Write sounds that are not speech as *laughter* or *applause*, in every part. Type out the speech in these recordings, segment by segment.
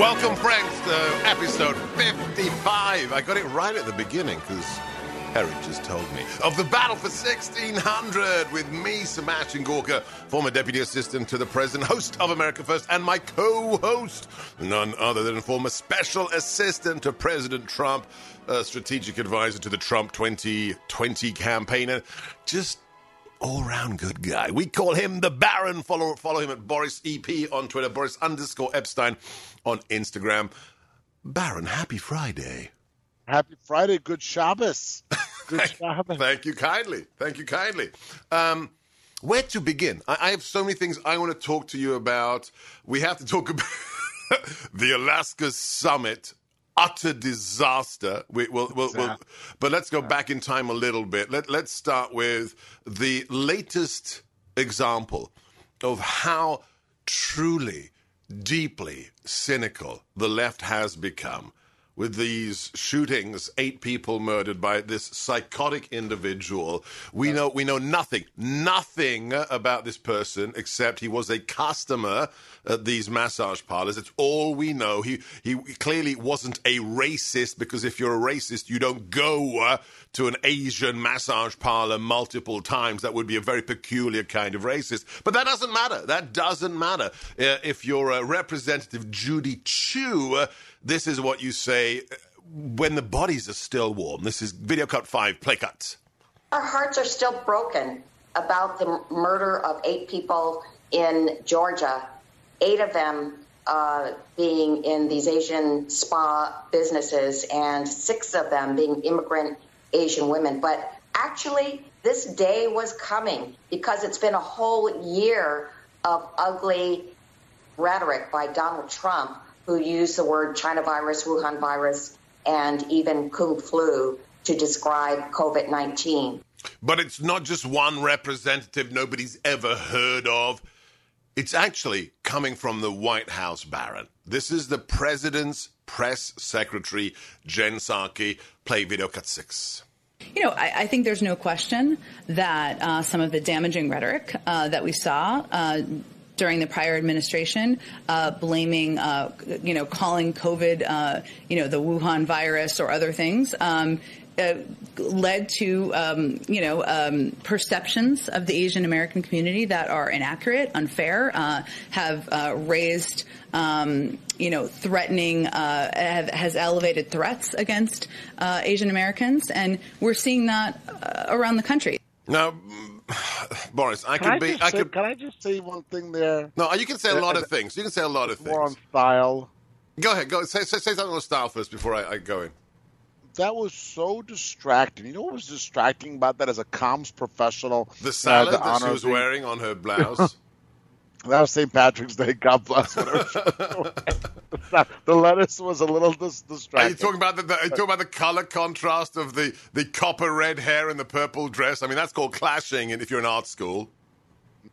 Welcome, friends, to episode 55. I got it right at the beginning because Eric just told me. Of the battle for 1600 with me, Sebastian Gorka, former deputy assistant to the president, host of America First, and my co host, none other than former special assistant to President Trump, a strategic advisor to the Trump 2020 campaign, and just all round good guy. We call him the Baron. Follow follow him at Boris EP on Twitter, Boris underscore Epshteyn on Instagram. Baron, happy Friday. Happy Friday. Good Shabbos. *laughs* Good Shabbos. Thank you kindly. Thank you kindly. Um, where to begin? I, I have so many things I want to talk to you about. We have to talk about *laughs* the Alaska summit utter disaster. We, we'll, we'll, we'll, but let's go back in time a little bit. Let, let's start with the latest example of how truly, deeply cynical the left has become with these shootings, eight people murdered by this psychotic individual. We know we know nothing, nothing about this person except he was a customer at these massage parlors. It's all we know. He he clearly wasn't a racist because if you're a racist, you don't go uh, to an Asian massage parlor multiple times. That would be a very peculiar kind of racist. But that doesn't matter. That doesn't matter. Uh, if you're a representative Judy Chu. Uh, this is what you say when the bodies are still warm. This is video cut five, play cuts. Our hearts are still broken about the murder of eight people in Georgia, eight of them uh, being in these Asian spa businesses, and six of them being immigrant Asian women. But actually, this day was coming because it's been a whole year of ugly rhetoric by Donald Trump who used the word China virus, Wuhan virus, and even Kung flu to describe COVID 19. But it's not just one representative nobody's ever heard of. It's actually coming from the White House, Baron. This is the president's press secretary, Jen Psaki. Play video cut six. You know, I, I, think there's no question that uh, some of the damaging rhetoric uh, that we saw uh, during the prior administration, uh, blaming, uh, you know, calling COVID, uh, you know, the Wuhan virus or other things. Um, uh, led to um, you know um, perceptions of the Asian American community that are inaccurate, unfair, uh, have uh, raised um, you know threatening uh, have, has elevated threats against uh, Asian Americans, and we're seeing that uh, around the country. Now, *sighs* Boris, I can could be. I say, could. Can I just say one thing there? No, you can say a lot of things. You can say a lot of things. More on style. Go ahead. Go say, say, say something on style first before I, I go in. That was so distracting. You know what was distracting about that as a comms professional? The salad uh, the that she was wearing on her blouse. *laughs* That was St. Patrick's Day. God bless her. *laughs* the lettuce was a little dis- distracting. Are you talking about the, the, are you talking about the color contrast of the, the copper red hair and the purple dress? I mean, that's called clashing if you're in art school.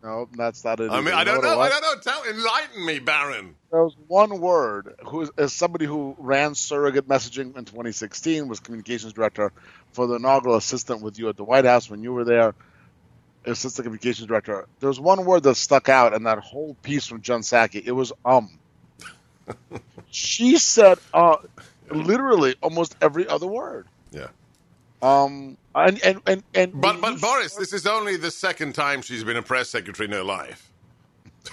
No, that's not it. I mean, I don't know. I don't know. Tell, enlighten me, Baron. There was one word. Who, as somebody who ran surrogate messaging in 2016, was communications director for the inaugural assistant with you at the White House when you were there assistant communications director, there was one word that stuck out in that whole piece from Jen Psaki. It was um. *laughs* she said uh, literally almost every other word. Yeah. Um. And and and, and but but Boris, this is only the second time she's been a press secretary in her life.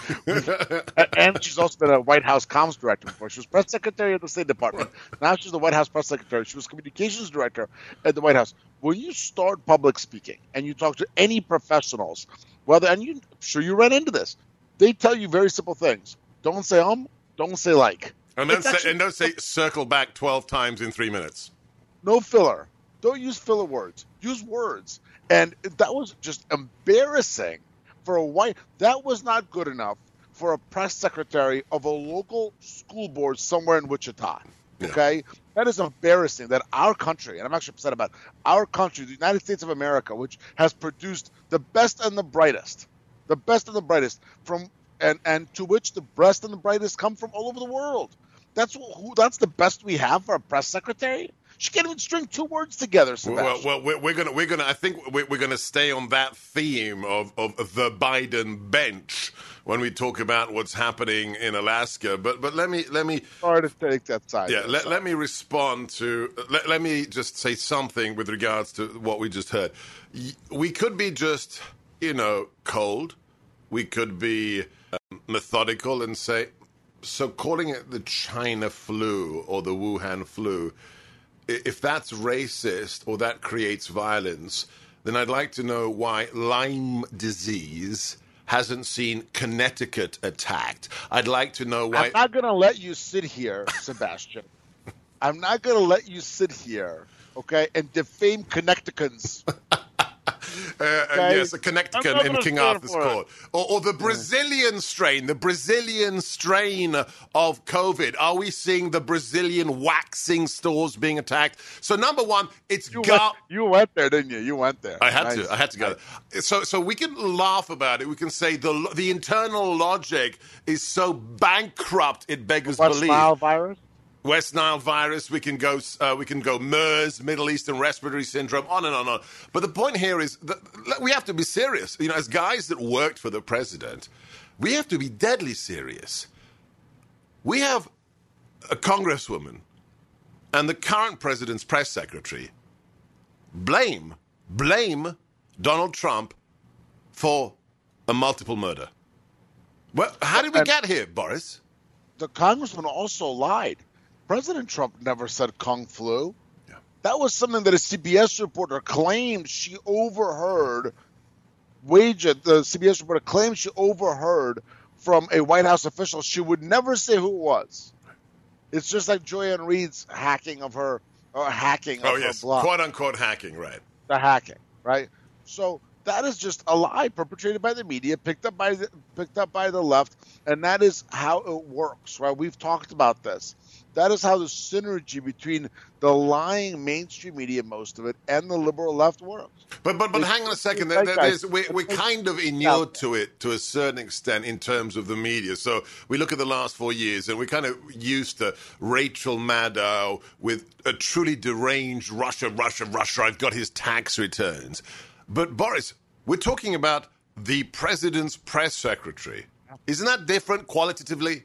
*laughs* and she's also been a White House comms director before. She was press secretary at the State Department. Now she's the White House press secretary. She was communications director at the White House. When you start public speaking and you talk to any professionals, whether and you I'm sure you run into this, they tell you very simple things. Don't say um, don't say like. And then say, and don't say circle back twelve times in three minutes. No filler. Don't use filler words. Use words. And that was just embarrassing for a white that was not good enough for a press secretary of a local school board somewhere in Wichita. Okay, yeah. that is embarrassing. That our country, and I'm actually upset about our country, the United States of America, which has produced the best and the brightest, the best and the brightest from, and and to which the best and the brightest come from all over the world. That's who. That's the best we have for a press secretary. She can't even string two words together. Sebastian. Well, well, we're, gonna, we're gonna. I think we're, we're gonna stay on that theme of, of the Biden bench when we talk about what's happening in Alaska. But but let me let me Sorry to take that side. yeah let, sorry. let me respond to let, let me just say something with regards to what we just heard. We could be just you know cold. We could be um, methodical and say so calling it the China flu or the Wuhan flu if that's racist or that creates violence, then I'd like to know why Lyme disease hasn't seen Connecticut attacked. I'd like to know why. I'm not going to let you sit here, Sebastian. *laughs* I'm not going to let you sit here, okay, and defame Connecticutans. *laughs* Uh, yes, a Connecticut in King Arthur's court. Or, or the Brazilian strain, the Brazilian strain of COVID. Are we seeing the Brazilian waxing stores being attacked? So, number one, it's You, gar- went, you went there, didn't you? You went there. I had Nice. to. I had to go. So, so we can laugh about it. We can say the the internal logic is so bankrupt it beggars West belief. Nile virus? West Nile virus. We can go. Uh, we can go MERS, Middle Eastern Respiratory Syndrome, on and on and on. But the point here is that we have to be serious. You know, as guys that worked for the president, we have to be deadly serious. We have a congresswoman and the current president's press secretary blame blame Donald Trump for a multiple murder. Well, how did we get here, Boris? The congressman also lied. President Trump never said Kung flu. Yeah. That was something that a CBS reporter claimed she overheard. Wage the CBS reporter claimed she overheard from a White House official. She would never say who it was. It's just like Joy-Ann Reid's hacking of her, or hacking of Oh her yes, blog. quote unquote hacking, right? the hacking, right? So that is just a lie perpetrated by the media, picked up by the, picked up by the left, and that is how it works, right? We've talked about this. That is how the synergy between the lying mainstream media, most of it, and the liberal left works. But but but It's- hang on a second. There, there's, that. we, we're kind of inured to it to a certain extent in terms of the media. So we look at the last four years, and we're kind of used to Rachel Maddow with a truly deranged Russia, Russia, Russia. I've got his tax returns. But Boris, we're talking about the president's press secretary. Isn't that different qualitatively?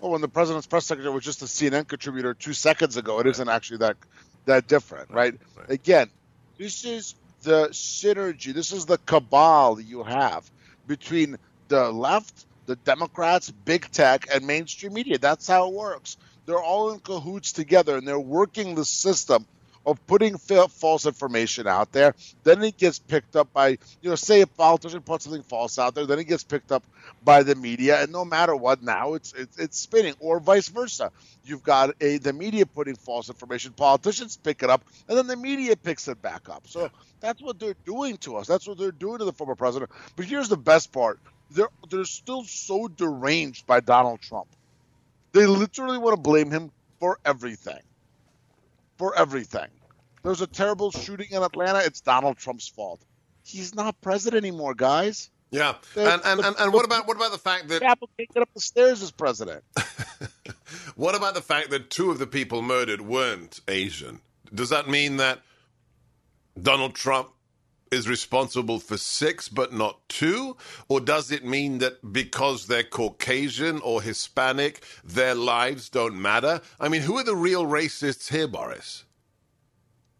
Oh, well, when the president's press secretary was just a CNN contributor two seconds ago, it not actually that that different, right? right. Again, this is the synergy. This is the cabal you have between the left, the Democrats, big tech, and mainstream media. That's how it works. They're all in cahoots together, and they're working the system of putting fa- false information out there. Then it gets picked up by, you know, say a politician puts something false out there, then it gets picked up by the media, and no matter what, now it's it's, it's spinning, or vice versa. You've got a the media putting false information, politicians pick it up, and then the media picks it back up. So that's what they're doing to us. That's what they're doing to the former president. But here's the best part: they're they're still so deranged by Donald Trump. They literally want to blame him for everything. For everything. There's a terrible shooting in Atlanta. It's Donald Trump's fault. He's not president anymore, guys. Yeah. The- And and, and, and what about what about the fact that Apple can't get up the stairs as president. *laughs* What about the fact that two of the people murdered weren't Asian? Does that mean that Donald Trump is responsible for six but not two? Or does it mean that because they're Caucasian or Hispanic, their lives don't matter? I mean, who are the real racists here, Boris?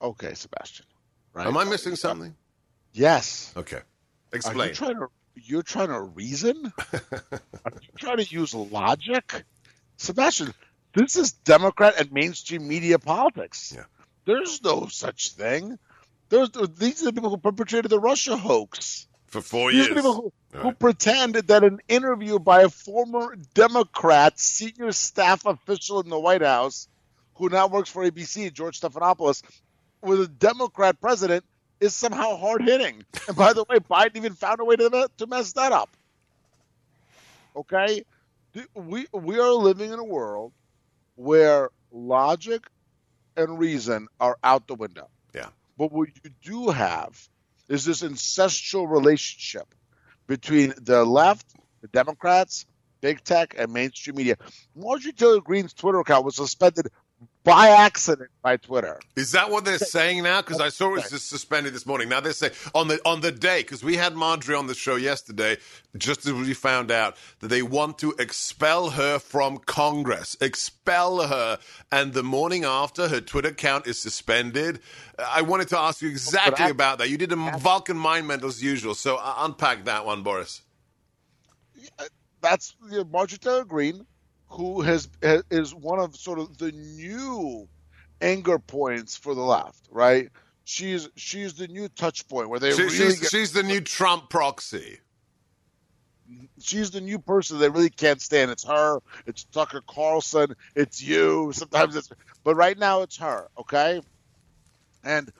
Okay, Sebastian. Right? Am I missing something? Yes. Okay. Are Explain. you trying to you're trying to reason? *laughs* Are you trying to use logic? Sebastian, this is Democrat and mainstream media politics. Yeah. There's no such thing. There's these are the people who perpetrated the Russia hoax. For four These years. are people who, who Right. pretend that an interview by a former Democrat senior staff official in the White House, who now works for ABC, George Stephanopoulos, with a Democrat president, is somehow hard hitting. And by the way, Biden even found a way to, to mess that up. Okay, we we are living in a world where logic and reason are out the window. Yeah. But what you do have is this incestual relationship between the left, the Democrats, big tech, and mainstream media. Marjorie Taylor Greene's Twitter account was suspended by accident by Twitter. Is that what they're saying now? Because I saw it was just suspended this morning. Now they're saying on the on the day because we had Marjorie on the show yesterday, just as we found out that they want to expel her from Congress, expel her, and the morning after her Twitter account is suspended. I wanted to ask you exactly I- about that. You did a Vulcan mind meld as usual, so uh, unpack that one, Boris. That's you know, Marjorie Taylor Greene, who has is one of sort of the new anger points for the left, right? She's she's the new touch point where they She- really she's, get, she's the new Trump proxy. she's the new person they really can't stand. It's her, it's Tucker Carlson, it's you. Sometimes it's, but right now it's her. Okay, and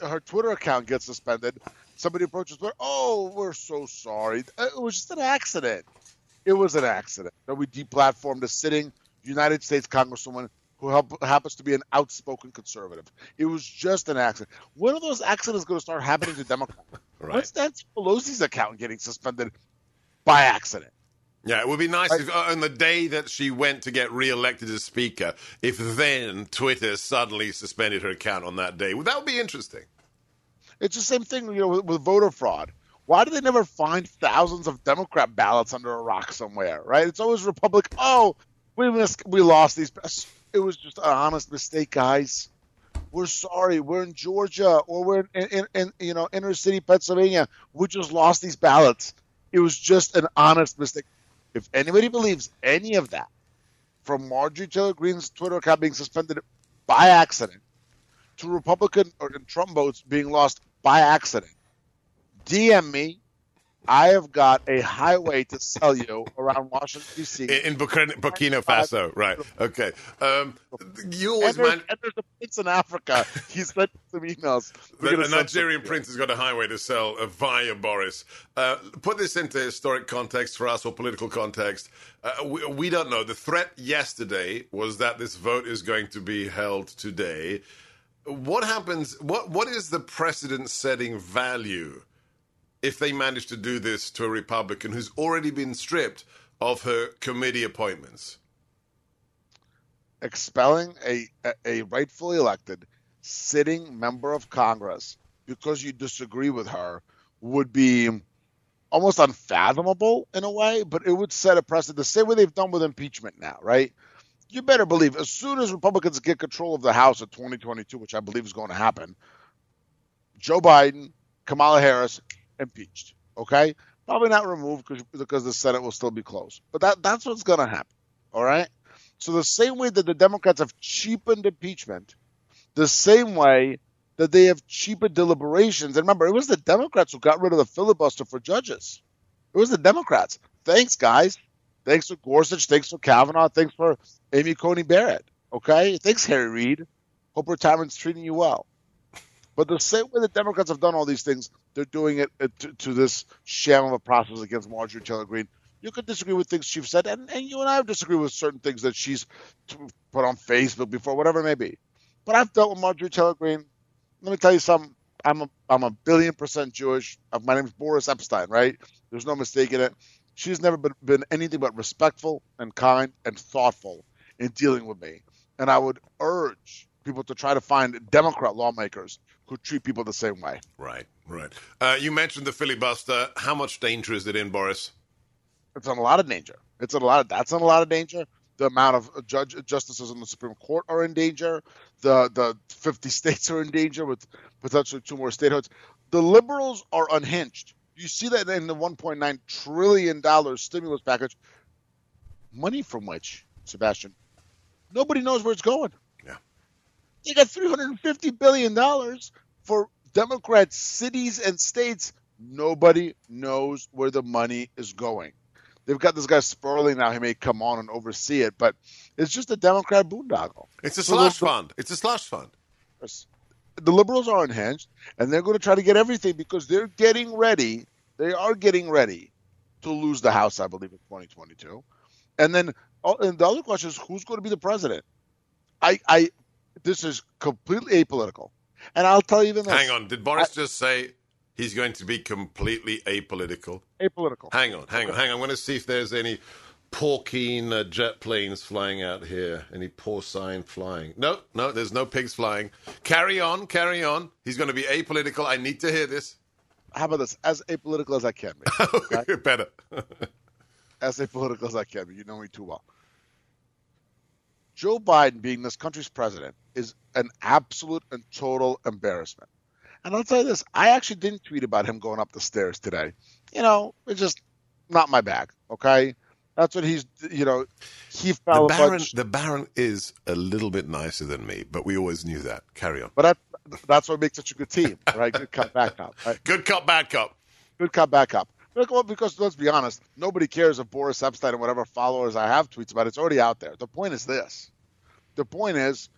her Twitter account gets suspended. Somebody approaches her. Oh, we're so sorry. It was just an accident. It was an accident that we deplatformed a sitting United States Congresswoman who help, happens to be an outspoken conservative. It was just an accident. When are those accidents going to start happening to Democrats? *laughs* Right. When's Nancy Pelosi's account getting suspended by accident? Yeah, it would be nice if uh, on the day that she went to get re-elected as speaker, if then Twitter suddenly suspended her account on that day. Well, that would be interesting. It's the same thing, you know, with, with voter fraud. Why do they never find thousands of Democrat ballots under a rock somewhere? Right? It's always Republic. Oh, we missed, we lost these. It was just an honest mistake, guys. We're sorry. We're in Georgia or we're in, in, in you know inner city Pennsylvania. We just lost these ballots. It was just an honest mistake. If anybody believes any of that, from Marjorie Taylor Greene's Twitter account being suspended by accident to Republican or Trump votes being lost by accident, DM me. I have got a highway to sell you around Washington D.C. In, in Burkina, Burkina Faso, right? Okay. Um, you always and, there's, man. and there's a prince in Africa. He *laughs* sent some emails. We're The, gonna the Nigerian prince has got a highway to sell uh, via Boris. Uh, put this into historic context for us or political context. Uh, we, we don't know. The threat yesterday was that this vote is going to be held today. What happens? What What is the precedent setting value if they manage to do this to a Republican who's already been stripped of her committee appointments? expelling a, a, rightfully elected sitting member of Congress because you disagree with her would be almost unfathomable in a way, but it would set a precedent the same way they've done with impeachment now, right? You better believe as soon as Republicans get control of the House in 2022, which I believe is going to happen, Joe Biden, Kamala Harris, impeached. Okay, probably not removed because because the Senate will still be closed, but that that's what's going to happen. All right. So the same way that the Democrats have cheapened impeachment, the same way that they have cheapened deliberations. And remember, it was the Democrats who got rid of the filibuster for judges. It was the Democrats. Thanks, guys. Thanks for Gorsuch. Thanks for Kavanaugh. Thanks for Amy Coney Barrett. Okay. Thanks, Harry Reid. Hope retirement's treating you well. But the same way the Democrats have done all these things, they're doing it uh, to, to this sham of a process against Marjorie Taylor Greene. You could disagree with things she's said, and, and you and I have disagreed with certain things that she's put on Facebook before, whatever it may be. But I've dealt with Marjorie Taylor Greene. Let me tell you something. I'm a I'm a billion percent Jewish. My name is Boris Epshteyn, right? There's no mistake in it. She's never been, been anything but respectful and kind and thoughtful in dealing with me. And I would urge people to try to find Democrat lawmakers who treat people the same way. Right, right. Uh, you mentioned the filibuster. How much danger is it in, Boris? It's in a lot of danger. It's in a lot of that's in a lot of danger. The amount of judge justices in the Supreme Court are in danger. The the 50 *laughs* states are in danger with potentially two more statehoods. The liberals are unhinged. You see that in the 1.9 trillion dollars stimulus package, money from which, Sebastian, nobody knows where it's going. They got 350 billion dollars for Democrat cities and states. Nobody knows where the money is going. They've got this guy Sperling now. He may come on and oversee it, but it's just a Democrat boondoggle. It's a slush the- fund. It's a slush fund. The liberals are unhinged, and they're going to try to get everything because they're getting ready. They are getting ready to lose the House, I believe, in 2022. And then, oh, and the other question is, who's going to be the president? I, I, this is completely apolitical, and I'll tell you even this. Hang on. Did Boris just say he's going to be completely apolitical? apolitical. Hang on, hang on, hang on. I'm going to see if there's any porcine uh, jet planes flying out here. Any porcine flying? No, no, there's no pigs flying. Carry on, carry on. He's going to be apolitical. I need to hear this. How about this? As apolitical as I can be. *laughs* Okay? Better. *laughs* as apolitical as I can be. You know me too well. Joe Biden being this country's president is an absolute and total embarrassment. And I'll tell you this, I actually didn't tweet about him going up the stairs today. You know, it's just not my bag, okay? That's what he's, you know, he fell the Baron, the Baron is a little bit nicer than me, but we always knew that. Carry on. But that, that's what makes such a good team, right? Good cop, bad cop. Right? *laughs* Good cop, bad cop. Good cop, bad cop. Well, because let's be honest, nobody cares if Boris Epshteyn and whatever followers I have tweets about it. It's already out there. The point is this. The point is,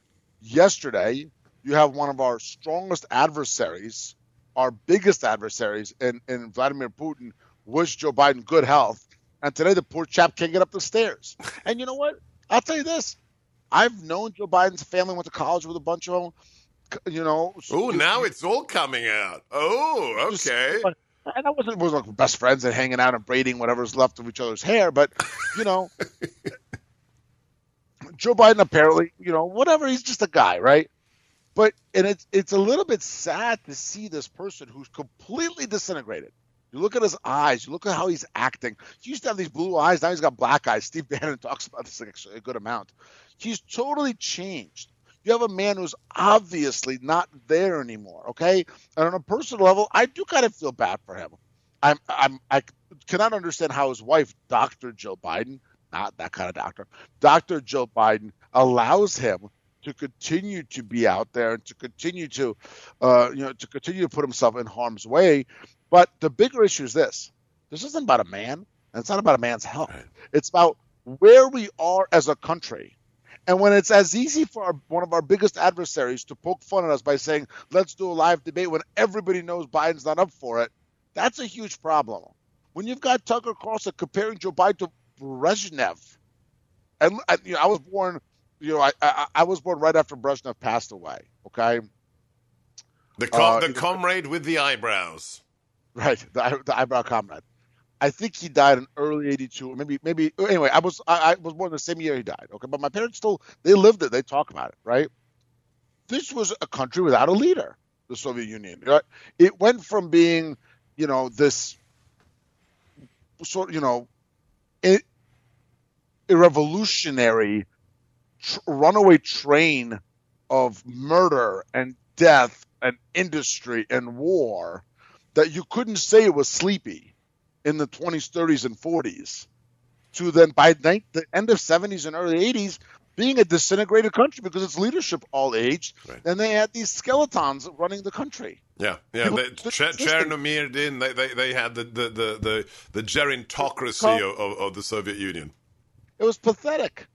yesterday you have one of our strongest adversaries, our biggest adversaries in, in Vladimir Putin, wish Joe Biden good health. And today the poor chap can't get up the stairs. *laughs* And you know what? I'll tell you this. I've known Joe Biden's family went to college with a bunch of them. You know. Oh, now it's all coming out. Oh, okay. And I wasn't was like best friends and hanging out and braiding whatever's left of each other's hair, but you know, *laughs* Joe Biden apparently, you know, whatever, he's just a guy, right? But and it's it's a little bit sad to see this person who's completely disintegrated. You look at his eyes, you look at how he's acting. He used to have these blue eyes, now he's got black eyes. Steve Bannon *laughs* talks about this actually a good amount. He's totally changed. You have a man who's obviously not there anymore. Okay, and on a personal level, I do kind of feel bad for him. I'm, I'm, I cannot understand how his wife, Dr. Jill Biden, not that kind of doctor, Dr. Jill Biden, allows him to continue to be out there and to continue to, uh, you know, to continue to put himself in harm's way. But the bigger issue is this: this isn't about a man, and it's not about a man's health. Right. It's about where we are as a country and when it's as easy for our, one of our biggest adversaries to poke fun at us by saying, let's do a live debate when everybody knows Biden's not up for it, that's a huge problem. When you've got Tucker Carlson comparing Joe Biden to Brezhnev, and, and you know, I was born, you know, I, I, I was born right after Brezhnev passed away. Okay. The com- uh, the comrade with the eyebrows. Right, the, the eyebrow comrade. I think he died in early '82, maybe maybe. Anyway, I was I, I, was born the same year he died. Okay, but my parents still they lived it. They talk about it, right? This was a country without a leader, the Soviet Union. It went from being, you know, this sort, of, you know, a revolutionary tr- runaway train of murder and death and industry and war that you couldn't say it was sleepy in the 20s, 30s, and 40s to then by the end of 70s and early 80s being a disintegrated country because its leadership all aged, right. and they had these skeletons running the country. Yeah, yeah. The, Ch- Chernomir did. They, they, they had the the the the, the gerontocracy of, of, of, the Soviet Union. It was pathetic.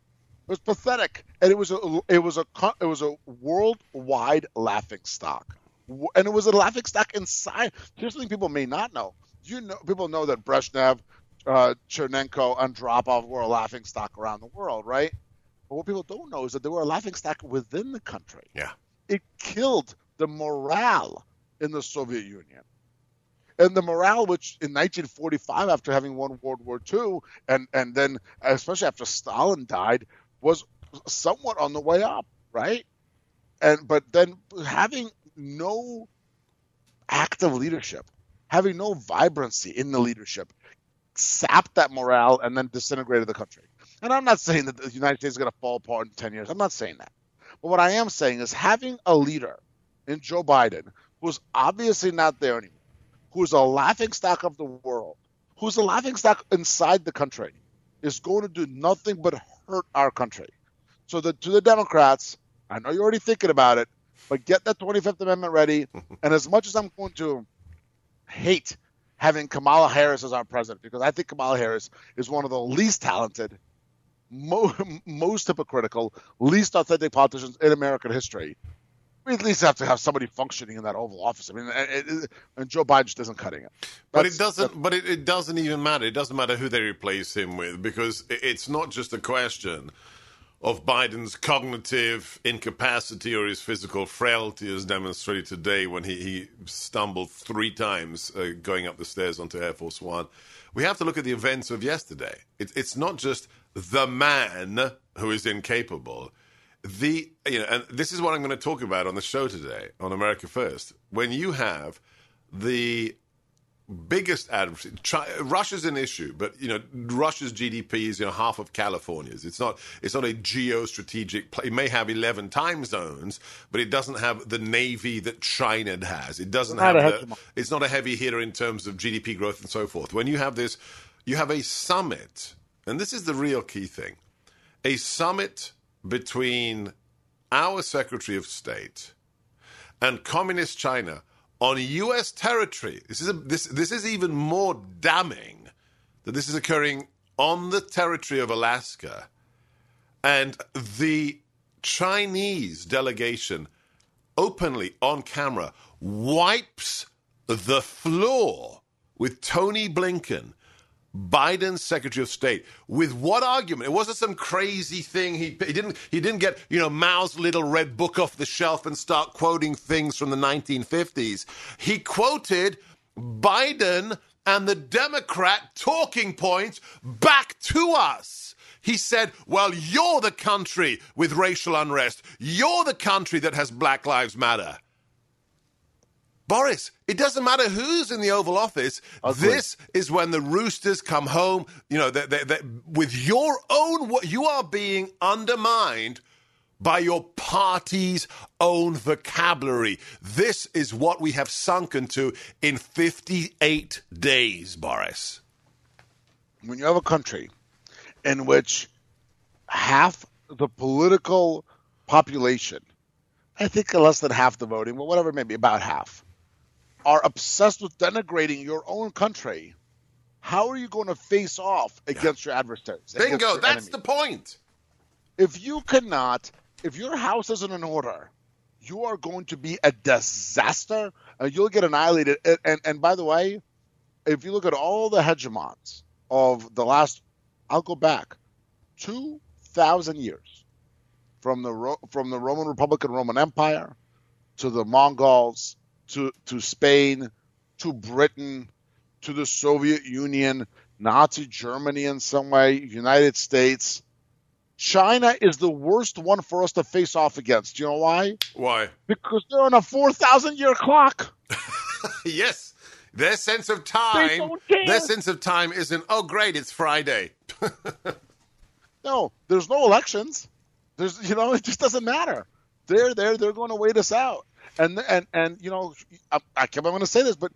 It was pathetic, and it was a it was a it was a worldwide laughing stock, and it was a laughing stock inside. Here's something people may not know: you know, people know that Brezhnev, uh, Chernenko, Andropov were a laughing stock around the world, right? But what people don't know is that they were a laughing stock within the country. Yeah. It killed the morale in the Soviet Union. And the morale, which in 1945, after having won World War II, and, and then especially after Stalin died, was somewhat on the way up, right? And but then having no active leadership, having no vibrancy in the leadership sapped that morale and then disintegrated the country. And I'm not saying that the United States is going to fall apart in 10 years. I'm not saying that. But what I am saying is having a leader in Joe Biden who's obviously not there anymore, who's a laughing stock of the world, who's a laughing stock inside the country, is going to do nothing but hurt our country. So the, to the Democrats, I know you're already thinking about it, but get that 25th Amendment ready. *laughs* and as much as I'm going to hate having Kamala Harris as our president because I think Kamala Harris is one of the least talented, mo- *laughs* most hypocritical, least authentic politicians in American history. We at least have to have somebody functioning in that Oval Office. I mean, it, it, and Joe Biden just isn't cutting it. That's, but it doesn't. But it, it doesn't even matter. It doesn't matter who they replace him with because it's not just a question of Biden's cognitive incapacity or his physical frailty, as demonstrated today when he, he stumbled three times uh, going up the stairs onto Air Force One. We have to look at the events of yesterday. It, it's not just the man who is incapable. The you know, and this is what I'm going to talk about on the show today on America First. When you have the biggest adversary. Russia's an issue, but you know Russia's GDP is you know half of California's. It's not it's not a geostrategic. Play. It may have eleven time zones, but it doesn't have the navy that China has. It doesn't have. The, it's not a heavy hitter in terms of GDP growth and so forth. When you have this, you have a summit, and this is the real key thing: a summit between our Secretary of State and Communist China on U.S. territory. This is a, this this is even more damning that this is occurring on the territory of Alaska, and the Chinese delegation openly on camera wipes the floor with Tony Blinken Biden's Secretary of State. With what argument? It wasn't some crazy thing. He, he didn't he didn't get you know Mao's little red book off the shelf and start quoting things from the 1950s. He quoted Biden and the Democrat talking points back to us. He said, Well, you're the country with racial unrest. You're the country that has Black Lives Matter. Boris, it doesn't matter who's in the Oval Office. Ugly. This is when the roosters come home. You know, they, they, they, with your own, you are being undermined by your party's own vocabulary. This is what we have sunken to in 58 days, Boris. When you have a country in which half the political population, I think less than half the voting, but whatever, maybe about half, are obsessed with denigrating your own country, how are you going to face off against yeah. your adversaries? Bingo, your that's enemies? the point. If you cannot, if your house isn't in order, you are going to be a disaster and you'll get annihilated. And, and, and by the way, if you look at all the hegemons of the last, I'll go back 2,000 years from the, from the Roman Republic and Roman Empire to the Mongols to, to Spain, to Britain, to the Soviet Union, Nazi Germany in some way, United States. China is the worst one for us to face off against. Do you know why? Why? Because they're on a 4,000 year clock. *laughs* yes. Their sense of time, their sense of time isn't, oh, great, it's Friday. *laughs* no, there's no elections. There's, you know, it just doesn't matter. They're there. They're going to wait us out. And and and you know, I, I kept on going to say this, but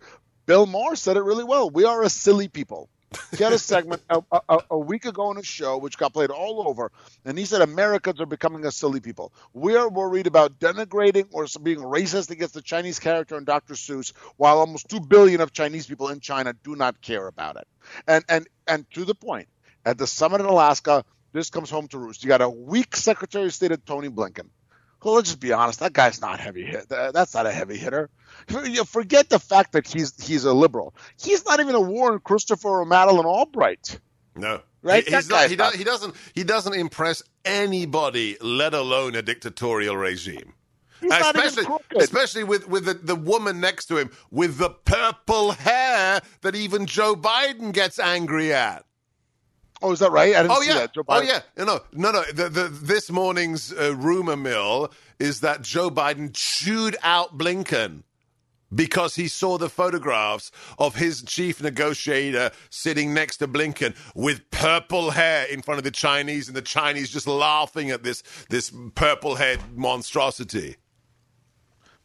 Bill Maher said it really well. We are a silly people. He had a segment a, a, a, week ago in a show which got played all over, and he said Americans are becoming a silly people. We are worried about denigrating or being racist against the Chinese character in Dr. Seuss, while almost two billion of Chinese people in China do not care about it. And and and to the point, at the summit in Alaska, this comes home to roost. You got a weak Secretary of State at Tony Blinken well, let's just be honest. That guy's not heavy hit. That's not a heavy hitter. You forget the fact that he's he's a liberal. He's not even a Warren Christopher or Madeleine Albright. No, right? He, not, he, does, he doesn't. He doesn't impress anybody, let alone a dictatorial regime. He's especially, especially with, with the, the woman next to him with the purple hair that even Joe Biden gets angry at. Oh, is that right? I didn't oh, see yeah. that. Joe Biden. Oh, yeah. No, no, no. The, the, this morning's uh, rumor mill is that Joe Biden chewed out Blinken because he saw the photographs of his chief negotiator sitting next to Blinken with purple hair in front of the Chinese, and the Chinese just laughing at this this purple haired monstrosity.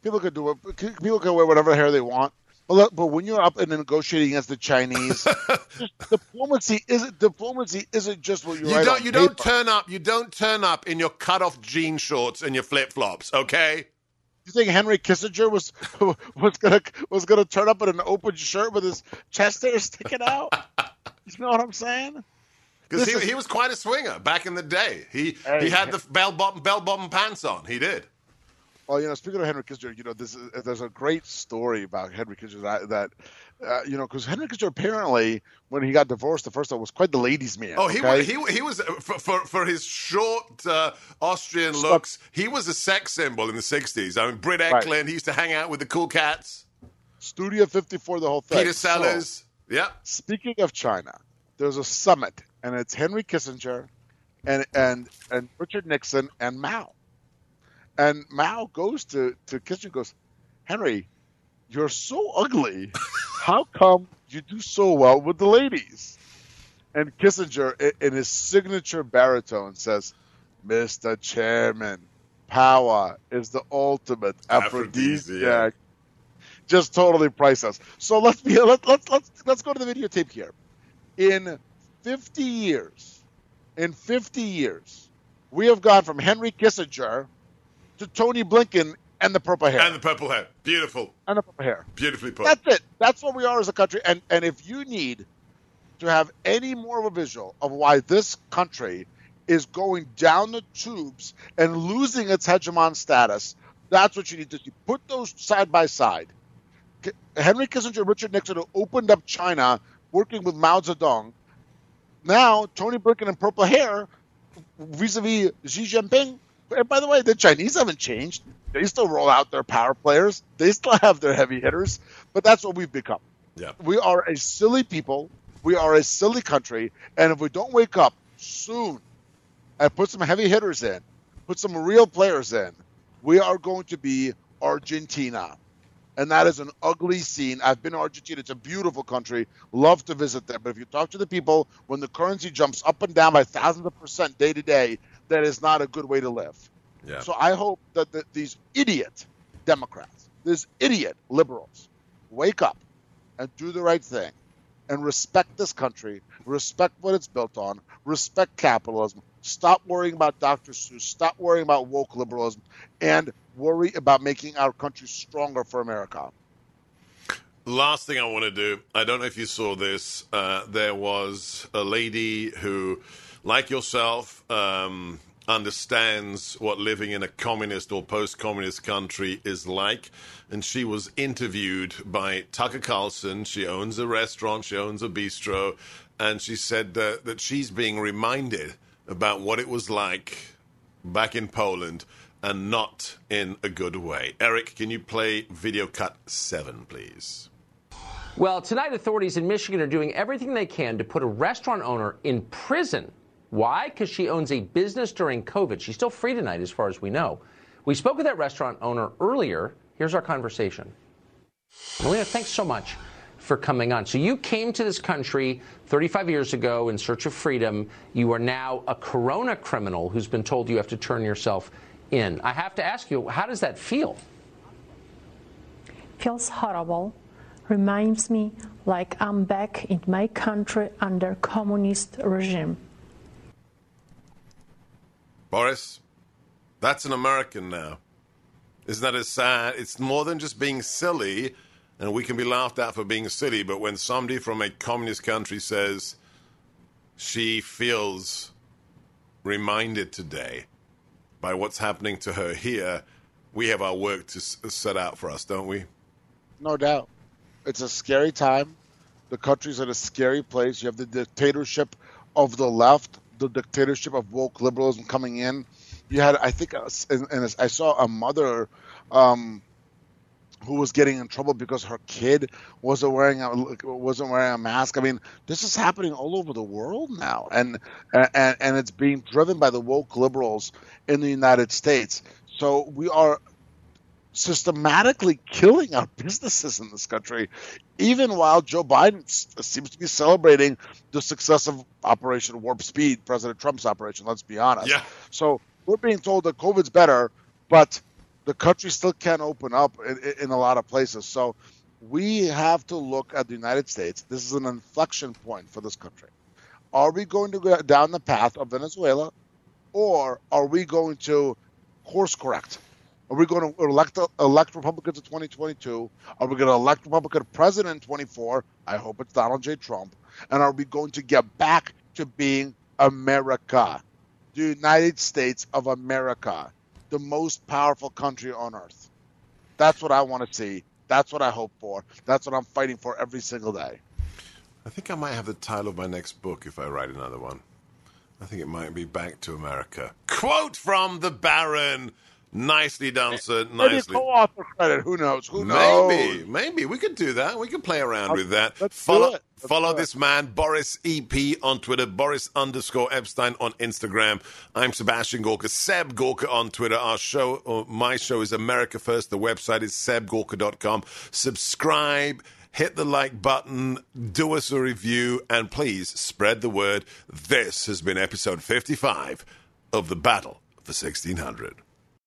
People could do it. People can wear whatever hair they want. But, but when you're up and negotiating against the Chinese, *laughs* diplomacy isn't diplomacy isn't just what you, you don't you don't turn up you don't turn up in your cut off jean shorts and your flip flops. Okay. You think Henry Kissinger was *laughs* was gonna was gonna turn up in an open shirt with his chest hair sticking out? *laughs* you know what I'm saying? Because he, is... he was quite a swinger back in the day. He hey, he had the bell bottom bell bottom pants on. He did. Well, you know, speaking of Henry Kissinger, you know, this is, there's a great story about Henry Kissinger that, that uh, you know, because Henry Kissinger apparently, when he got divorced, the first time was quite the ladies' man. Oh, he okay? was, he he was for for, for his short uh, Austrian looks. He was a sex symbol in the '60s. I mean, Britt Ekland. Right. He used to hang out with the cool cats. Studio 54, the whole thing. Peter So, Sellers. yeah. speaking of China, there's a summit, and it's Henry Kissinger, and and and Richard Nixon and Mao, and Mao goes to to Kissinger, and goes, Henry, you're so ugly. How come you do so well with the ladies? And Kissinger, in his signature baritone, says, "Mr. Chairman, power is the ultimate Aphrodisiac. aphrodisiac." Just totally priceless. So let's be let, let's let's let's go to the videotape here. In 50 years, in 50 years, we have gone from Henry Kissinger to Tony Blinken and the purple hair And the purple hair. Beautiful. and the purple hair. Beautifully put. That's it. That's what we are as a country. And and if you need to have any more of a visual of why this country is going down the tubes and losing its hegemon status, that's what you need to see. Put those side by side. Henry Kissinger, and Richard Nixon, who opened up China, working with Mao Zedong. Now Tony Blinken and purple hair, vis-a-vis Xi Jinping. And by the way, the Chinese haven't changed. They still roll out their power players. They still have their heavy hitters. But that's what we've become. Yeah. We are a silly people. We are a silly country. And if we don't wake up soon and put some heavy hitters in, put some real players in, we are going to be Argentina. And that is an ugly scene. I've been to Argentina. It's a beautiful country. Love to visit there. But if you talk to the people, when the currency jumps up and down by thousands of percent day to day, that is not a good way to live. Yeah. So I hope that the, these idiot Democrats, these idiot liberals, wake up and do the right thing and respect this country, respect what it's built on, respect capitalism, stop worrying about Dr. Seuss, stop worrying about woke liberalism, and worry about making our country stronger for America. Last thing I want to do, I don't know if you saw this. Uh, there was a lady who, like yourself, um, understands what living in a communist or post communist country is like. And she was interviewed by Tucker Carlson. She owns a restaurant, she owns a bistro. And she said that, that she's being reminded about what it was like back in Poland and not in a good way. Eric, can you play video cut seven, please? Well, tonight authorities in Michigan are doing everything they can to put a restaurant owner in prison. Why? Because she owns a business during COVID. She's still free tonight, as far as we know. We spoke with that restaurant owner earlier. Here's our conversation. Marlena, thanks so much for coming on. So, you came to this country 35 years ago in search of freedom. You are now a corona criminal who's been told you have to turn yourself in. I have to ask you, how does that feel? feels horrible, reminds me like I'm back in my country under communist regime. Boris, that's an American now. Isn't that as sad? It's more than just being silly, and we can be laughed at for being silly, but when somebody from a communist country says she feels reminded today by what's happening to her here, we have our work to set out for us, don't we? No doubt. It's a scary time. The country's in a scary place. You have the dictatorship of the left, the dictatorship of woke liberalism coming in. You had, I think, and, and I saw a mother um, who was getting in trouble because her kid wasn't wearing a wasn't wearing a mask. I mean, this is happening all over the world now, and and and it's being driven by the woke liberals in the United States. So we are systematically killing our businesses in this country, even while Joe Biden seems to be celebrating the success of Operation Warp Speed, President Trump's operation. Let's be honest. Yeah. So we're being told that COVID's better, but the country still can't open up in, in a lot of places. So we have to look at the United States. This is an inflection point for this country. Are we going to go down the path of Venezuela, or are we going to course correct? Are we going to elect elect Republicans in 2022? Are we going to elect Republican president in 24? I hope it's Donald J. Trump. And are we going to get back to being America, the United States of America? the most powerful country on earth. That's what I want to see. That's what I hope for. That's what I'm fighting for every single day. I think I might have the title of my next book if I write another one. I think it might be Back to America. Quote from the Baron. Nicely done, sir. Nicely. Maybe co-author credit. Who knows? Who knows? Maybe, maybe we could do that. We could play around with that. let's do follow it. Let's follow do it. this man, Boris EP on Twitter, Boris underscore Epshteyn on Instagram. I'm Sebastian Gorka, Seb Gorka on Twitter. Our show, or my show, is America First. The website is sebgorka.com. Subscribe. Hit the like button, do us a review, and please spread the word. This has been episode 55 of The Battle for 1600.